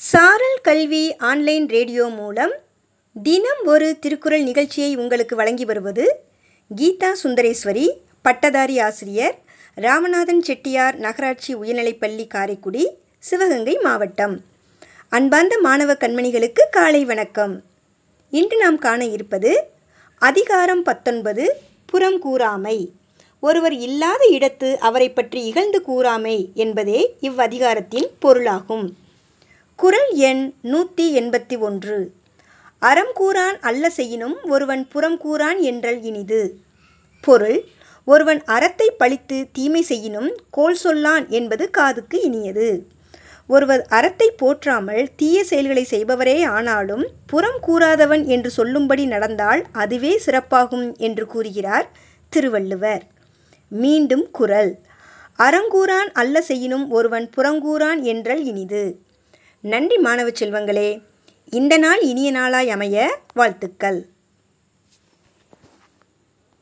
சாரல் கல்வி online radio மூலம் தினம் ஒரு திருக்குறள் நிகழ்ச்சியை உங்களுக்கு வழங்கி வருவது கீதா சுந்தரேஸ்வரி பட்டதாரி ஆசிரியர் ராமநாதன் செட்டியார் நகராட்சி உயர்நிலைப்பள்ளி காரைக்குடி சிவகங்கை மாவட்டம். அன்பார்ந்த மாணவ கண்மணிகளுக்கு காலை வணக்கம். இன்று நாம் காண இருப்பது அதிகாரம் பத்தொன்பது புறம் கூறாமை. ஒருவர் இல்லாத இடத்து அவரை பற்றி இகழ்ந்து கூறாமை என்பதே இவ்வதிகாரத்தின் பொருளாகும். குறள் எண் நூற்றி எண்பத்தி ஒன்று. அறம் கூறான் அல்ல செய்யினும் ஒருவன் புறம் கூறான் என்றல் இனிது. பொருள் ஒருவன் அறத்தை பழித்து தீமை செய்யினும் கோல் சொல்லான் என்பது காதுக்கு இனியது. ஒருவர் அறத்தை போற்றாமல் தீய செயல்களை செய்பவரே ஆனாலும் புறம் கூறாதவன் என்று சொல்லும்படி நடந்தால் அதுவே சிறப்பாகும் என்று கூறுகிறார் திருவள்ளுவர். மீண்டும் குறள் அறங்கூறான் அல்ல செய்யினும் ஒருவன் புறங்கூறான் என்றல் இனிது. நன்றி மாணவ செல்வங்களே இந்த நாள் இனிய நாளாய் அமைய வாழ்த்துக்கள்.